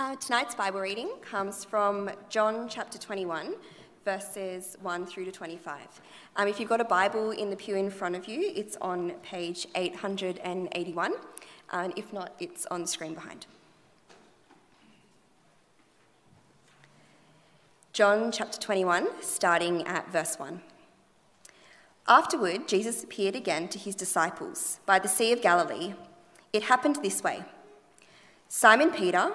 Uh, tonight's Bible reading comes from John chapter 21, verses 1 through to 25. Um, if you've got a Bible in the pew in front of you, it's on page 881, and if not, it's on the screen behind. John chapter 21, starting at verse 1. Afterward, Jesus appeared again to his disciples by the Sea of Galilee. It happened this way Simon Peter,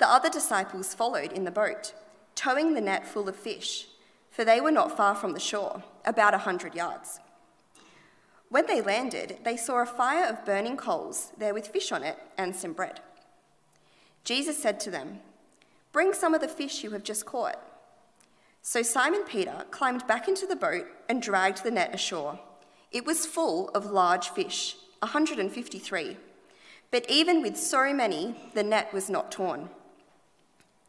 The other disciples followed in the boat, towing the net full of fish, for they were not far from the shore, about a hundred yards. When they landed, they saw a fire of burning coals there with fish on it and some bread. Jesus said to them, Bring some of the fish you have just caught. So Simon Peter climbed back into the boat and dragged the net ashore. It was full of large fish, 153. But even with so many, the net was not torn.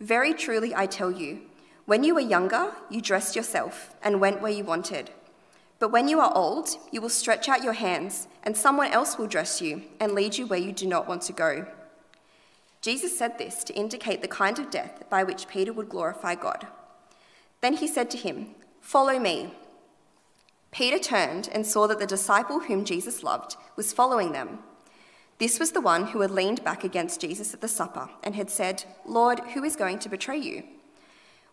Very truly I tell you, when you were younger, you dressed yourself and went where you wanted. But when you are old, you will stretch out your hands, and someone else will dress you and lead you where you do not want to go. Jesus said this to indicate the kind of death by which Peter would glorify God. Then he said to him, Follow me. Peter turned and saw that the disciple whom Jesus loved was following them. This was the one who had leaned back against Jesus at the supper and had said, Lord, who is going to betray you?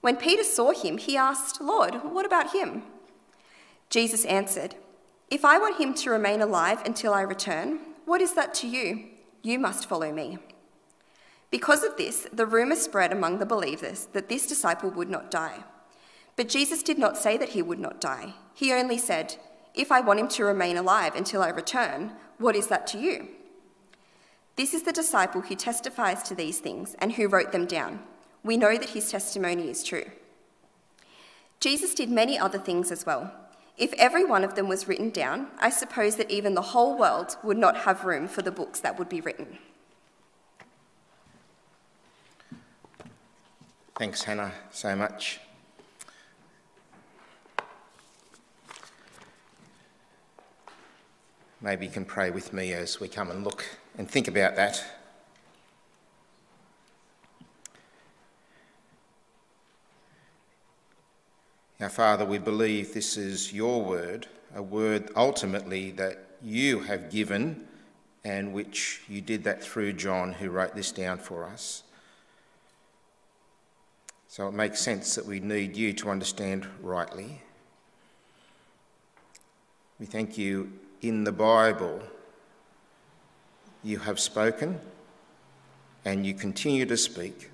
When Peter saw him, he asked, Lord, what about him? Jesus answered, If I want him to remain alive until I return, what is that to you? You must follow me. Because of this, the rumour spread among the believers that this disciple would not die. But Jesus did not say that he would not die. He only said, If I want him to remain alive until I return, what is that to you? This is the disciple who testifies to these things and who wrote them down. We know that his testimony is true. Jesus did many other things as well. If every one of them was written down, I suppose that even the whole world would not have room for the books that would be written. Thanks, Hannah, so much. Maybe you can pray with me as we come and look and think about that. Now, Father, we believe this is your word, a word ultimately that you have given and which you did that through John, who wrote this down for us. So it makes sense that we need you to understand rightly. We thank you in the Bible, you have spoken and you continue to speak.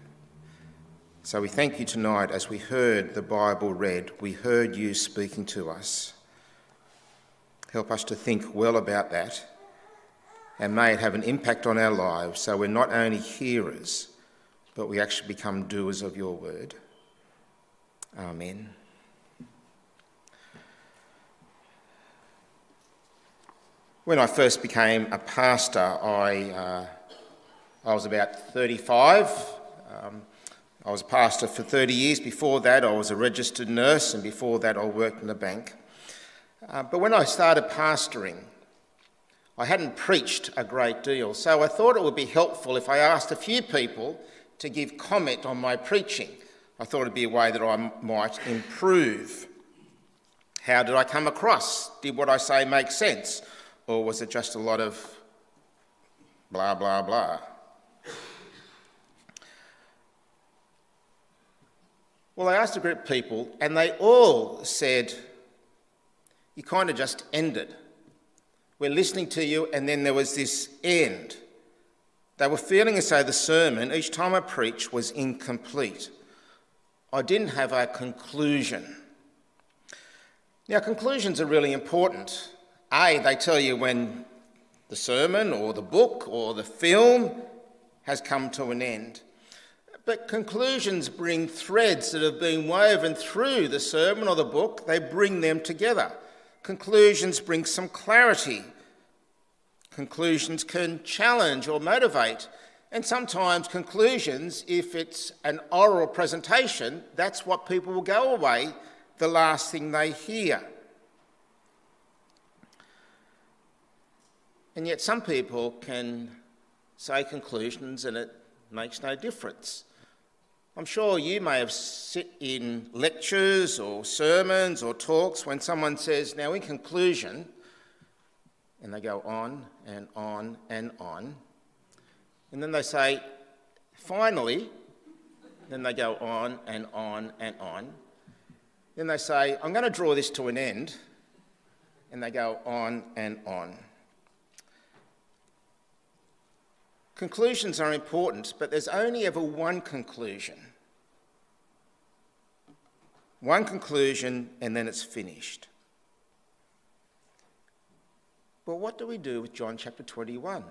So we thank you tonight as we heard the Bible read, we heard you speaking to us. Help us to think well about that and may it have an impact on our lives so we're not only hearers, but we actually become doers of your word. Amen. When I first became a pastor, I, uh, I was about 35. Um, I was a pastor for 30 years. Before that, I was a registered nurse, and before that, I worked in a bank. Uh, but when I started pastoring, I hadn't preached a great deal, so I thought it would be helpful if I asked a few people to give comment on my preaching. I thought it'd be a way that I might improve. How did I come across? Did what I say make sense? Or was it just a lot of blah, blah, blah? Well, I asked a group of people, and they all said, You kind of just ended. We're listening to you, and then there was this end. They were feeling as though the sermon, each time I preached, was incomplete. I didn't have a conclusion. Now, conclusions are really important. A, they tell you when the sermon or the book or the film has come to an end. But conclusions bring threads that have been woven through the sermon or the book, they bring them together. Conclusions bring some clarity. Conclusions can challenge or motivate. And sometimes conclusions, if it's an oral presentation, that's what people will go away, the last thing they hear. And yet some people can say conclusions and it makes no difference. I'm sure you may have sit in lectures or sermons or talks when someone says, now in conclusion, and they go on and on and on. And then they say, finally, then they go on and on and on. Then they say, I'm going to draw this to an end. And they go on and on. Conclusions are important, but there's only ever one conclusion. One conclusion, and then it's finished. But what do we do with John chapter 21?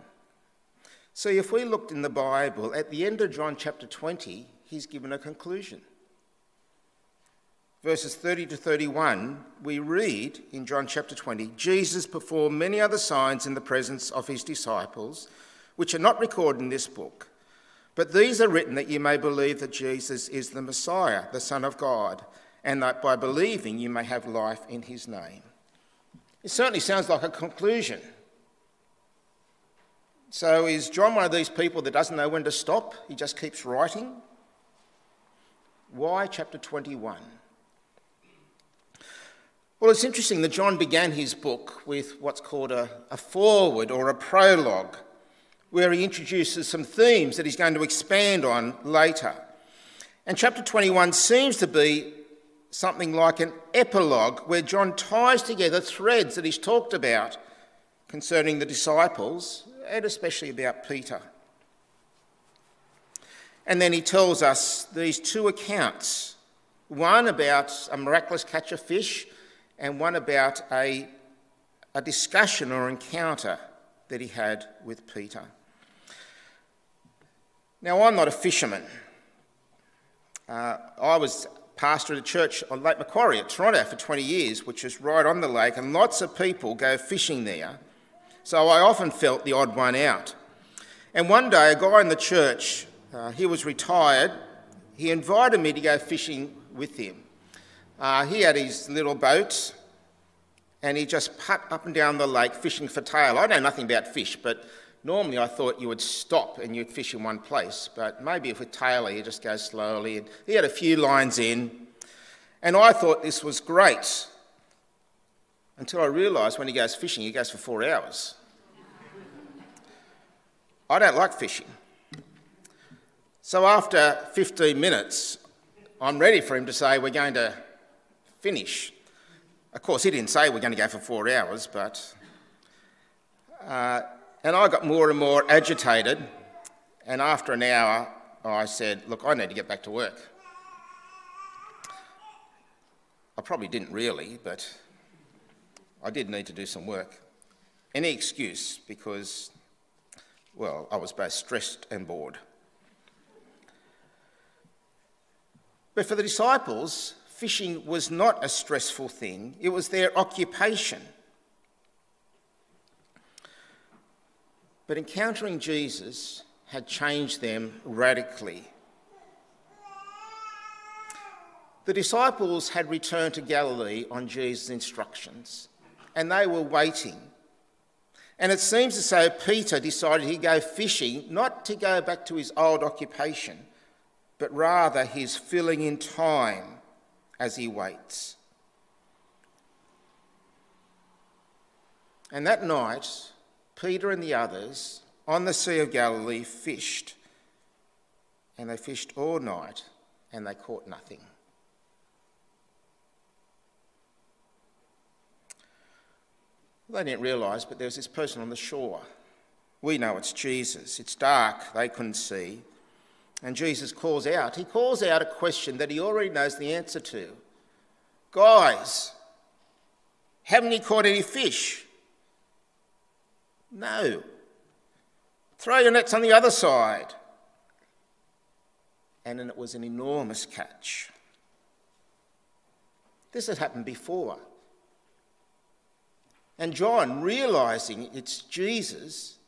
See, if we looked in the Bible, at the end of John chapter 20, he's given a conclusion. Verses 30 to 31, we read in John chapter 20 Jesus performed many other signs in the presence of his disciples, which are not recorded in this book. But these are written that you may believe that Jesus is the Messiah, the Son of God and that by believing you may have life in his name. It certainly sounds like a conclusion. So, is John one of these people that doesn't know when to stop? He just keeps writing? Why chapter 21? Well, it's interesting that John began his book with what's called a, a foreword or a prologue, where he introduces some themes that he's going to expand on later. And chapter 21 seems to be something like an epilogue where John ties together threads that he's talked about concerning the disciples and especially about Peter. And then he tells us these two accounts one about a miraculous catch of fish, and one about a, a discussion or encounter that he had with Peter. Now, I'm not a fisherman. Uh, I was pastor of a church on Lake Macquarie at Toronto for 20 years, which is right on the lake, and lots of people go fishing there. So I often felt the odd one out. And one day, a guy in the church, uh, he was retired, he invited me to go fishing with him. Uh, he had his little boat and he just put up and down the lake fishing for tail. I know nothing about fish, but Normally, I thought you would stop and you'd fish in one place, but maybe if with tailor, you just go slowly. And he had a few lines in, and I thought this was great until I realised when he goes fishing, he goes for four hours. I don't like fishing. So after 15 minutes, I'm ready for him to say, We're going to finish. Of course, he didn't say we're going to go for four hours, but uh, and I got more and more agitated. And after an hour, I said, Look, I need to get back to work. I probably didn't really, but I did need to do some work. Any excuse because, well, I was both stressed and bored. But for the disciples, fishing was not a stressful thing, it was their occupation. But encountering Jesus had changed them radically. The disciples had returned to Galilee on Jesus' instructions, and they were waiting. And it seems as though Peter decided he'd go fishing not to go back to his old occupation, but rather he's filling in time as he waits. And that night, Peter and the others on the Sea of Galilee fished. And they fished all night and they caught nothing. They didn't realise, but there was this person on the shore. We know it's Jesus. It's dark, they couldn't see. And Jesus calls out. He calls out a question that he already knows the answer to. Guys, haven't you caught any fish? No. Throw your nets on the other side. And then it was an enormous catch. This had happened before. And John, realizing it's Jesus,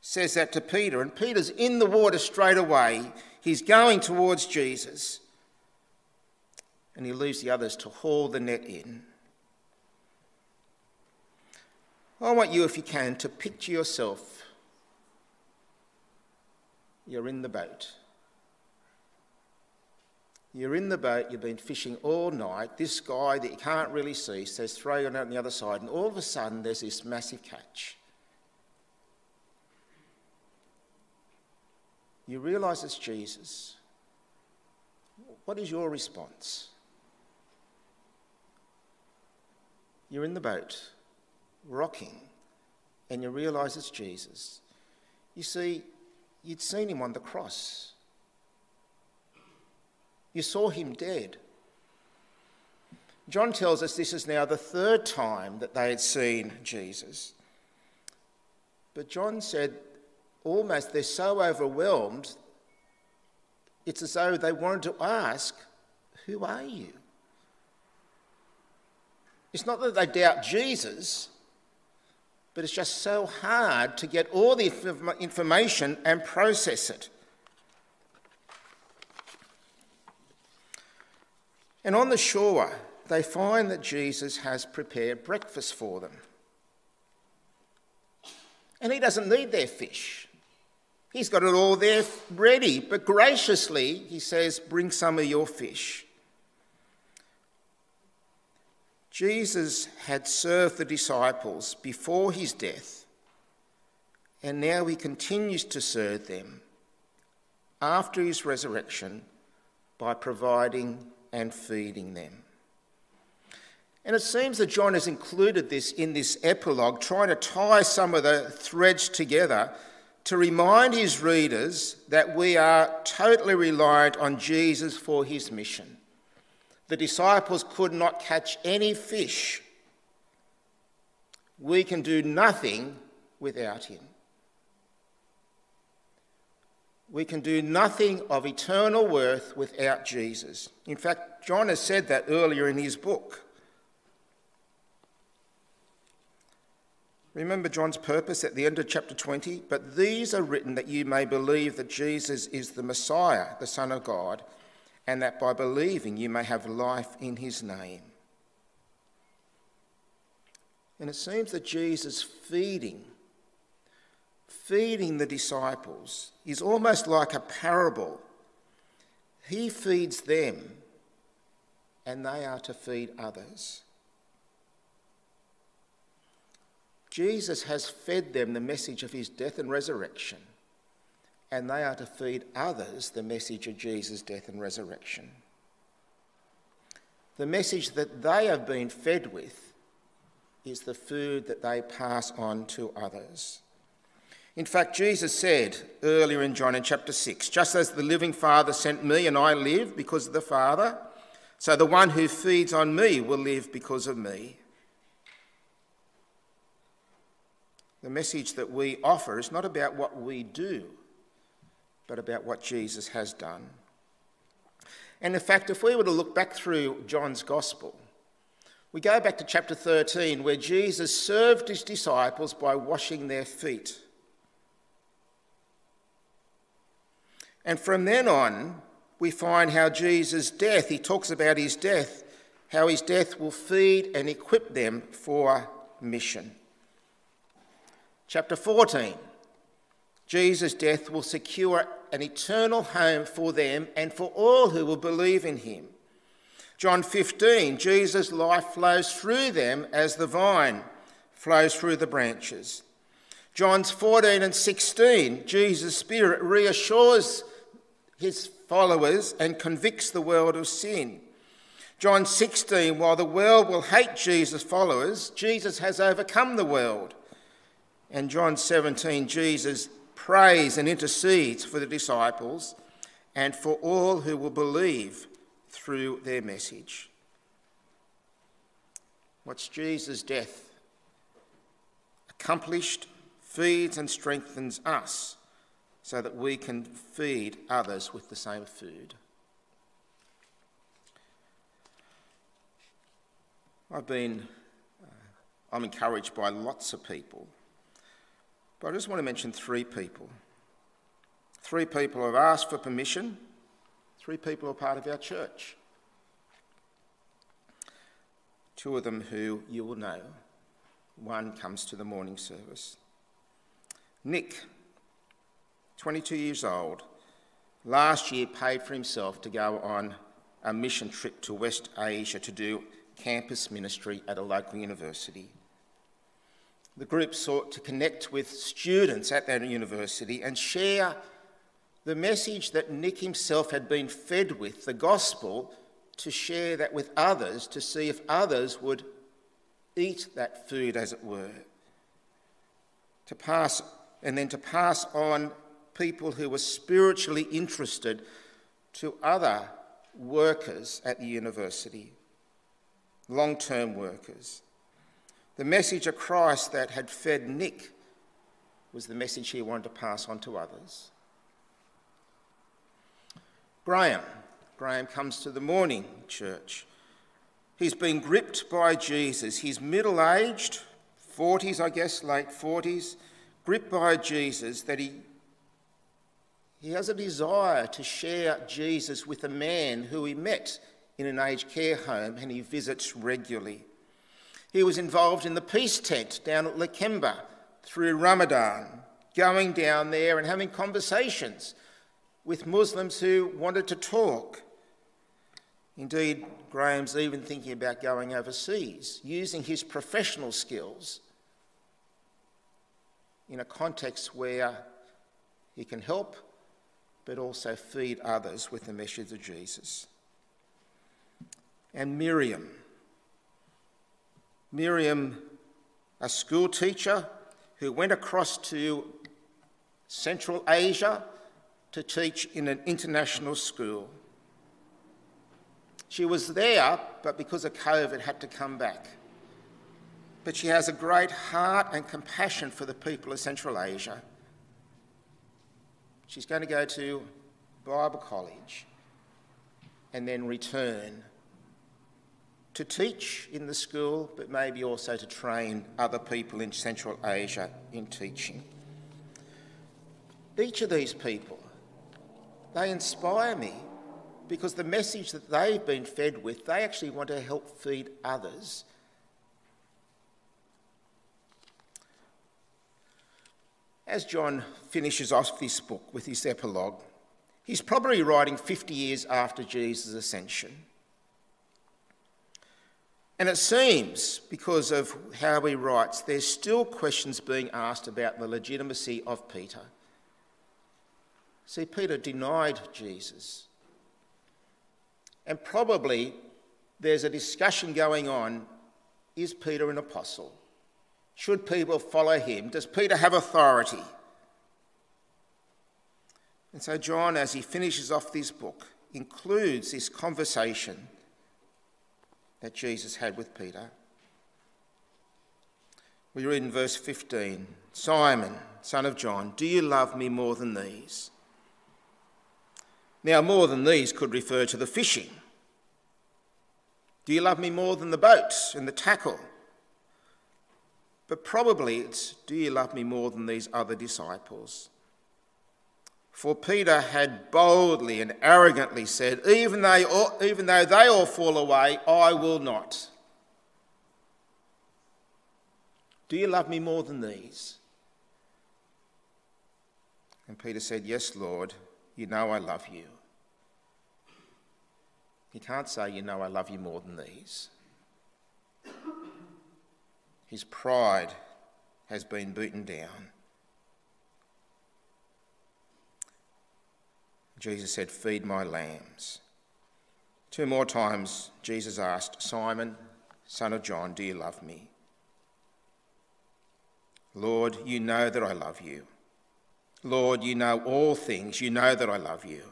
says that to Peter. And Peter's in the water straight away. He's going towards Jesus. And he leaves the others to haul the net in. I want you, if you can, to picture yourself. You're in the boat. You're in the boat, you've been fishing all night. This guy that you can't really see says, throw your net on the other side, and all of a sudden there's this massive catch. You realise it's Jesus. What is your response? You're in the boat, rocking, and you realise it's Jesus. You see, you'd seen him on the cross. You saw him dead. John tells us this is now the third time that they had seen Jesus. But John said almost they're so overwhelmed, it's as though they wanted to ask, Who are you? It's not that they doubt Jesus, but it's just so hard to get all the information and process it. And on the shore, they find that Jesus has prepared breakfast for them. And he doesn't need their fish. He's got it all there ready, but graciously he says, Bring some of your fish. Jesus had served the disciples before his death, and now he continues to serve them after his resurrection by providing and feeding them. And it seems that John has included this in this epilogue, trying to tie some of the threads together to remind his readers that we are totally reliant on Jesus for his mission. The disciples could not catch any fish. We can do nothing without him. We can do nothing of eternal worth without Jesus. In fact, John has said that earlier in his book. Remember John's purpose at the end of chapter 20? But these are written that you may believe that Jesus is the Messiah, the Son of God, and that by believing you may have life in his name. And it seems that Jesus feeding, feeding the disciples is almost like a parable. He feeds them, and they are to feed others. Jesus has fed them the message of his death and resurrection, and they are to feed others the message of Jesus' death and resurrection. The message that they have been fed with is the food that they pass on to others. In fact, Jesus said earlier in John in chapter 6 just as the living Father sent me and I live because of the Father, So the one who feeds on me will live because of me. The message that we offer is not about what we do, but about what Jesus has done. And in fact, if we were to look back through John's Gospel, we go back to chapter 13 where Jesus served his disciples by washing their feet. And from then on, we find how Jesus' death, he talks about his death, how his death will feed and equip them for mission. Chapter 14 Jesus' death will secure an eternal home for them and for all who will believe in him. John 15, Jesus' life flows through them as the vine flows through the branches. John's 14 and 16, Jesus' Spirit reassures his followers and convicts the world of sin. John 16, while the world will hate Jesus' followers, Jesus has overcome the world. And John 17, Jesus prays and intercedes for the disciples and for all who will believe through their message. What's Jesus' death accomplished feeds and strengthens us so that we can feed others with the same food. I've been, uh, I'm encouraged by lots of people, but I just want to mention three people. Three people have asked for permission Three people are part of our church. Two of them who you will know. One comes to the morning service. Nick, 22 years old, last year paid for himself to go on a mission trip to West Asia to do campus ministry at a local university. The group sought to connect with students at that university and share the message that Nick himself had been fed with, the gospel, to share that with others, to see if others would eat that food, as it were. To pass, and then to pass on people who were spiritually interested to other workers at the university, long term workers. The message of Christ that had fed Nick was the message he wanted to pass on to others. Graham. Graham comes to the morning church. He's been gripped by Jesus. He's middle aged, 40s, I guess, late 40s, gripped by Jesus that he, he has a desire to share Jesus with a man who he met in an aged care home and he visits regularly. He was involved in the peace tent down at Lakemba through Ramadan, going down there and having conversations with Muslims who wanted to talk. Indeed, Graham's even thinking about going overseas, using his professional skills in a context where he can help but also feed others with the message of Jesus. And Miriam. Miriam, a school teacher who went across to Central Asia to teach in an international school. She was there, but because of COVID, had to come back. But she has a great heart and compassion for the people of Central Asia. She's going to go to Bible college and then return to teach in the school, but maybe also to train other people in Central Asia in teaching. Each of these people they inspire me because the message that they've been fed with, they actually want to help feed others. As John finishes off this book with his epilogue, he's probably writing 50 years after Jesus' ascension. And it seems, because of how he writes, there's still questions being asked about the legitimacy of Peter. See, Peter denied Jesus. And probably there's a discussion going on is Peter an apostle? Should people follow him? Does Peter have authority? And so, John, as he finishes off this book, includes this conversation that Jesus had with Peter. We read in verse 15 Simon, son of John, do you love me more than these? Now, more than these could refer to the fishing. Do you love me more than the boats and the tackle? But probably it's, do you love me more than these other disciples? For Peter had boldly and arrogantly said, even though, even though they all fall away, I will not. Do you love me more than these? And Peter said, Yes, Lord, you know I love you. He can't say, You know I love you more than these. His pride has been beaten down. Jesus said, Feed my lambs. Two more times, Jesus asked, Simon, son of John, do you love me? Lord, you know that I love you. Lord, you know all things. You know that I love you.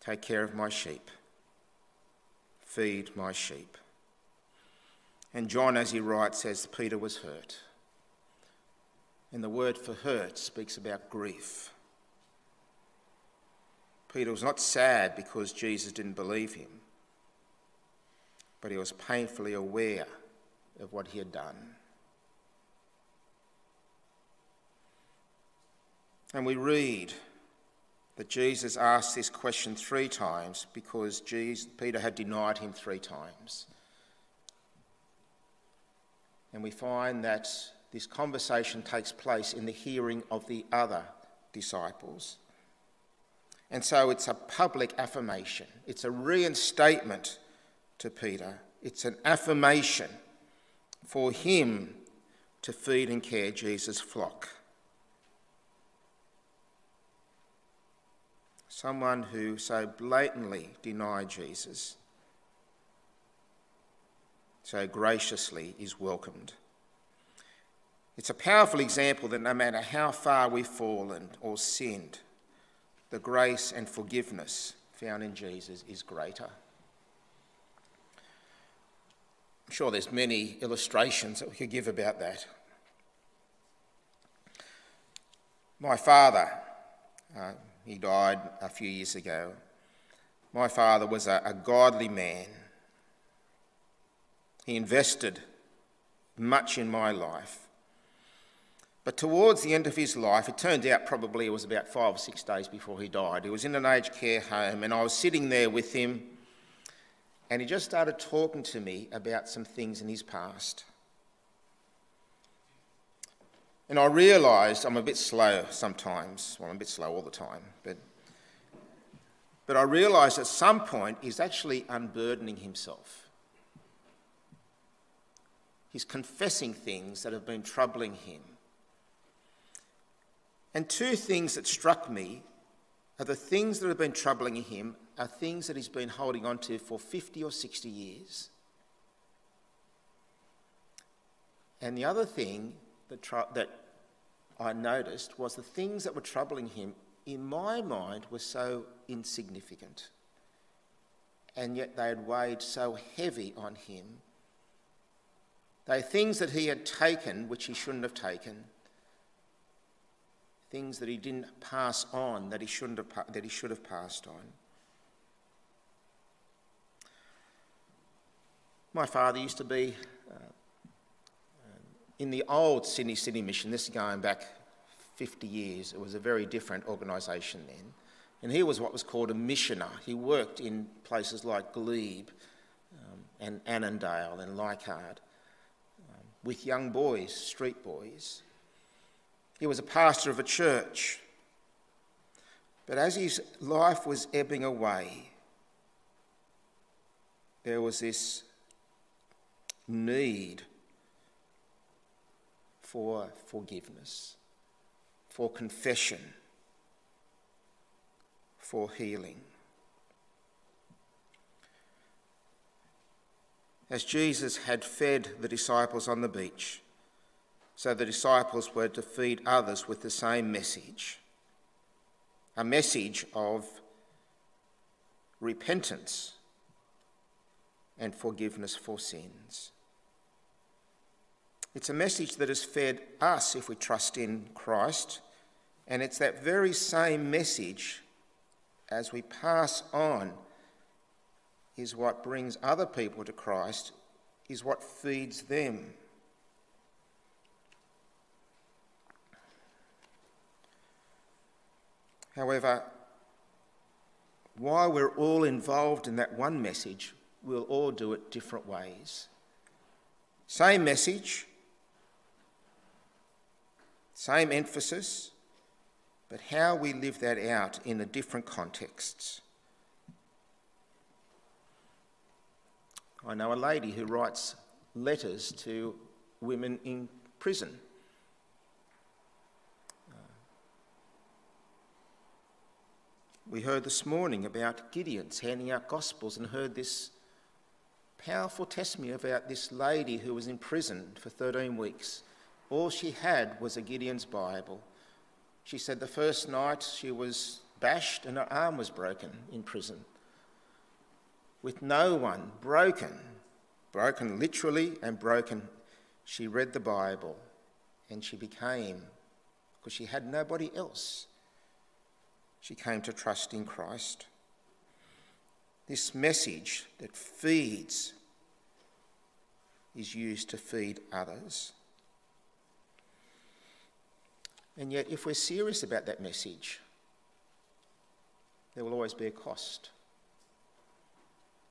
Take care of my sheep. Feed my sheep. And John, as he writes, says Peter was hurt. And the word for hurt speaks about grief. Peter was not sad because Jesus didn't believe him, but he was painfully aware of what he had done. And we read that Jesus asked this question three times because Jesus, Peter had denied him three times. And we find that this conversation takes place in the hearing of the other disciples. And so it's a public affirmation, it's a reinstatement to Peter, it's an affirmation for him to feed and care Jesus' flock. Someone who so blatantly denied Jesus, so graciously is welcomed. It's a powerful example that no matter how far we've fallen or sinned, the grace and forgiveness found in Jesus is greater. I'm sure there's many illustrations that we could give about that. My father, uh, he died a few years ago. My father was a, a godly man. He invested much in my life. But towards the end of his life, it turned out probably it was about five or six days before he died. He was in an aged care home, and I was sitting there with him, and he just started talking to me about some things in his past. And I realised I'm a bit slow sometimes. Well, I'm a bit slow all the time, but, but I realised at some point he's actually unburdening himself. He's confessing things that have been troubling him. And two things that struck me are the things that have been troubling him are things that he's been holding on to for 50 or 60 years. And the other thing that, tr- that I noticed was the things that were troubling him, in my mind, were so insignificant. And yet they had weighed so heavy on him. They are things that he had taken which he shouldn't have taken things that he didn't pass on that he, shouldn't have, that he should have passed on. My father used to be uh, in the old Sydney City Mission, this is going back 50 years. It was a very different organisation then. And he was what was called a missioner. He worked in places like Glebe um, and Annandale and Leichhardt um, with young boys, street boys. He was a pastor of a church. But as his life was ebbing away, there was this need for forgiveness, for confession, for healing. As Jesus had fed the disciples on the beach, so the disciples were to feed others with the same message a message of repentance, and forgiveness for sins. It's a message that has fed us if we trust in Christ, and it's that very same message as we pass on is what brings other people to Christ, is what feeds them. However, while we're all involved in that one message, we'll all do it different ways. Same message, same emphasis, but how we live that out in the different contexts. I know a lady who writes letters to women in prison. We heard this morning about Gideon's handing out gospels and heard this powerful testimony about this lady who was imprisoned for 13 weeks. All she had was a Gideon's Bible. She said the first night she was bashed and her arm was broken in prison. With no one, broken, broken literally and broken, she read the Bible and she became, because she had nobody else she came to trust in Christ. This message that feeds is used to feed others. And yet, if we're serious about that message, there will always be a cost.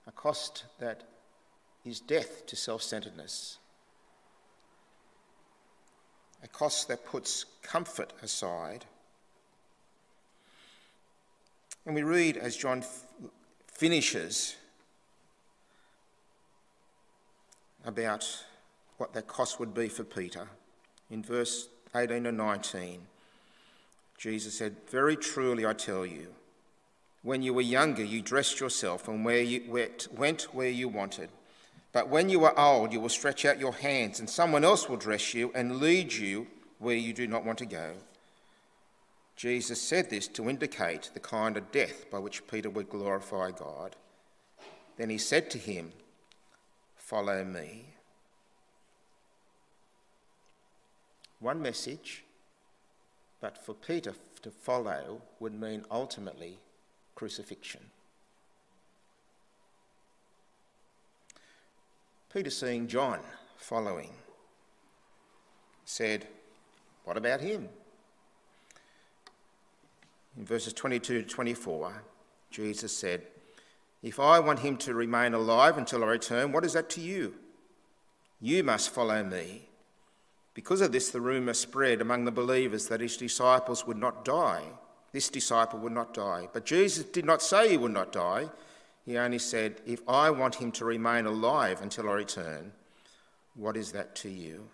A cost that is death to self centeredness. A cost that puts comfort aside and we read as John finishes about what that cost would be for Peter. In verse 18 and 19, Jesus said, Very truly I tell you, when you were younger, you dressed yourself and where you went, went where you wanted. But when you are old, you will stretch out your hands, and someone else will dress you and lead you where you do not want to go. Jesus said this to indicate the kind of death by which Peter would glorify God. Then he said to him, Follow me. One message, but for Peter to follow would mean ultimately crucifixion. Peter, seeing John following, said, What about him? In verses 22 to 24, Jesus said, If I want him to remain alive until I return, what is that to you? You must follow me. Because of this, the rumour spread among the believers that his disciples would not die. This disciple would not die. But Jesus did not say he would not die. He only said, If I want him to remain alive until I return, what is that to you?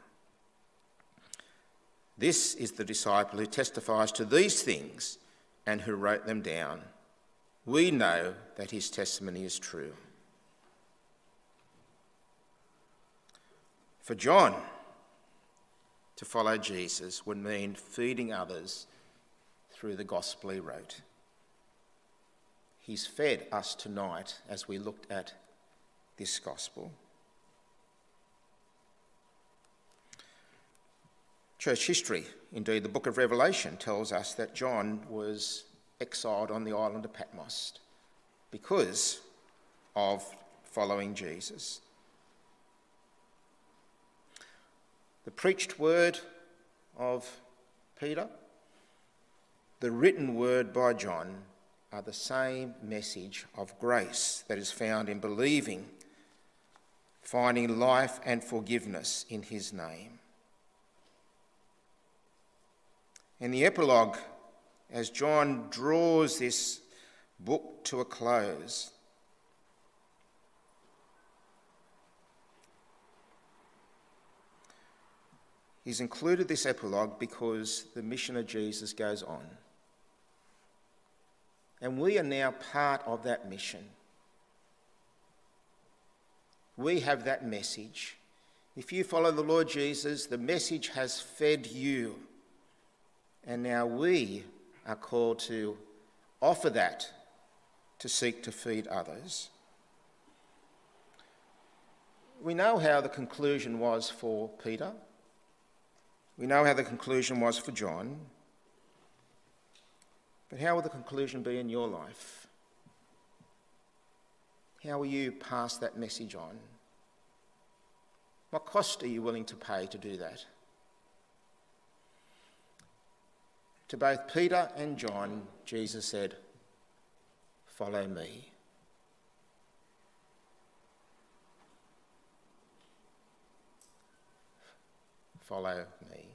This is the disciple who testifies to these things and who wrote them down. We know that his testimony is true. For John, to follow Jesus would mean feeding others through the gospel he wrote. He's fed us tonight as we looked at this gospel. Church history, indeed, the book of Revelation tells us that John was exiled on the island of Patmos because of following Jesus. The preached word of Peter, the written word by John are the same message of grace that is found in believing, finding life and forgiveness in his name. In the epilogue, as John draws this book to a close, he's included this epilogue because the mission of Jesus goes on. And we are now part of that mission. We have that message. If you follow the Lord Jesus, the message has fed you. And now we are called to offer that to seek to feed others. we know how the conclusion was for Peter. We know how the conclusion was for John. But how will the conclusion be in your life? How will you pass that message on? What cost are you willing to pay to do that? To both Peter and John, Jesus said, Follow me. Follow me.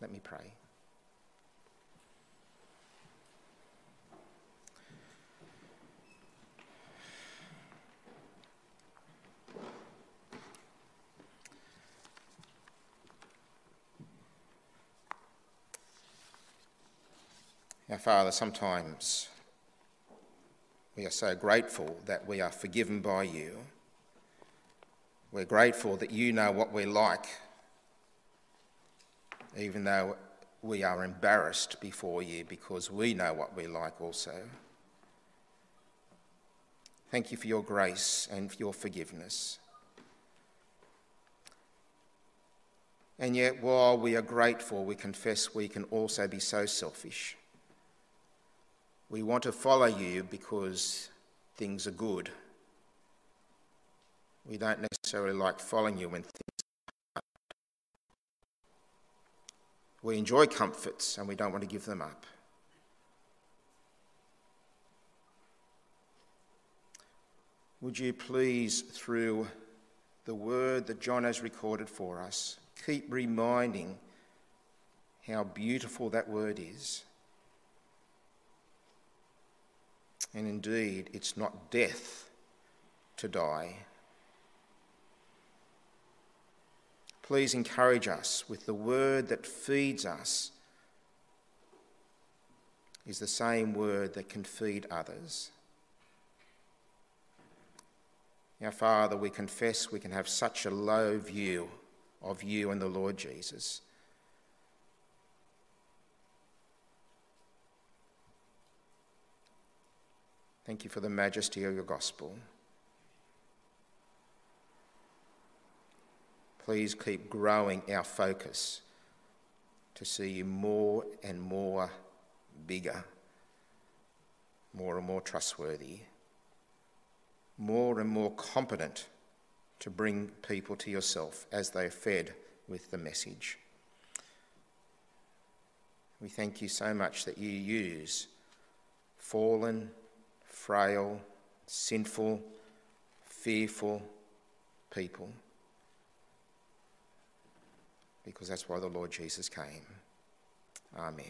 Let me pray. Our Father, sometimes we are so grateful that we are forgiven by you. We're grateful that you know what we're like, even though we are embarrassed before you because we know what we're like also. Thank you for your grace and for your forgiveness. And yet, while we are grateful, we confess we can also be so selfish. We want to follow you because things are good. We don't necessarily like following you when things are hard. We enjoy comforts and we don't want to give them up. Would you please, through the word that John has recorded for us, keep reminding how beautiful that word is? And indeed, it's not death to die. Please encourage us with the word that feeds us is the same word that can feed others. Our Father, we confess we can have such a low view of you and the Lord Jesus. Thank you for the majesty of your gospel. Please keep growing our focus to see you more and more bigger, more and more trustworthy, more and more competent to bring people to yourself as they are fed with the message. We thank you so much that you use fallen, frail, sinful, fearful people. Because that's why the Lord Jesus came. Amen.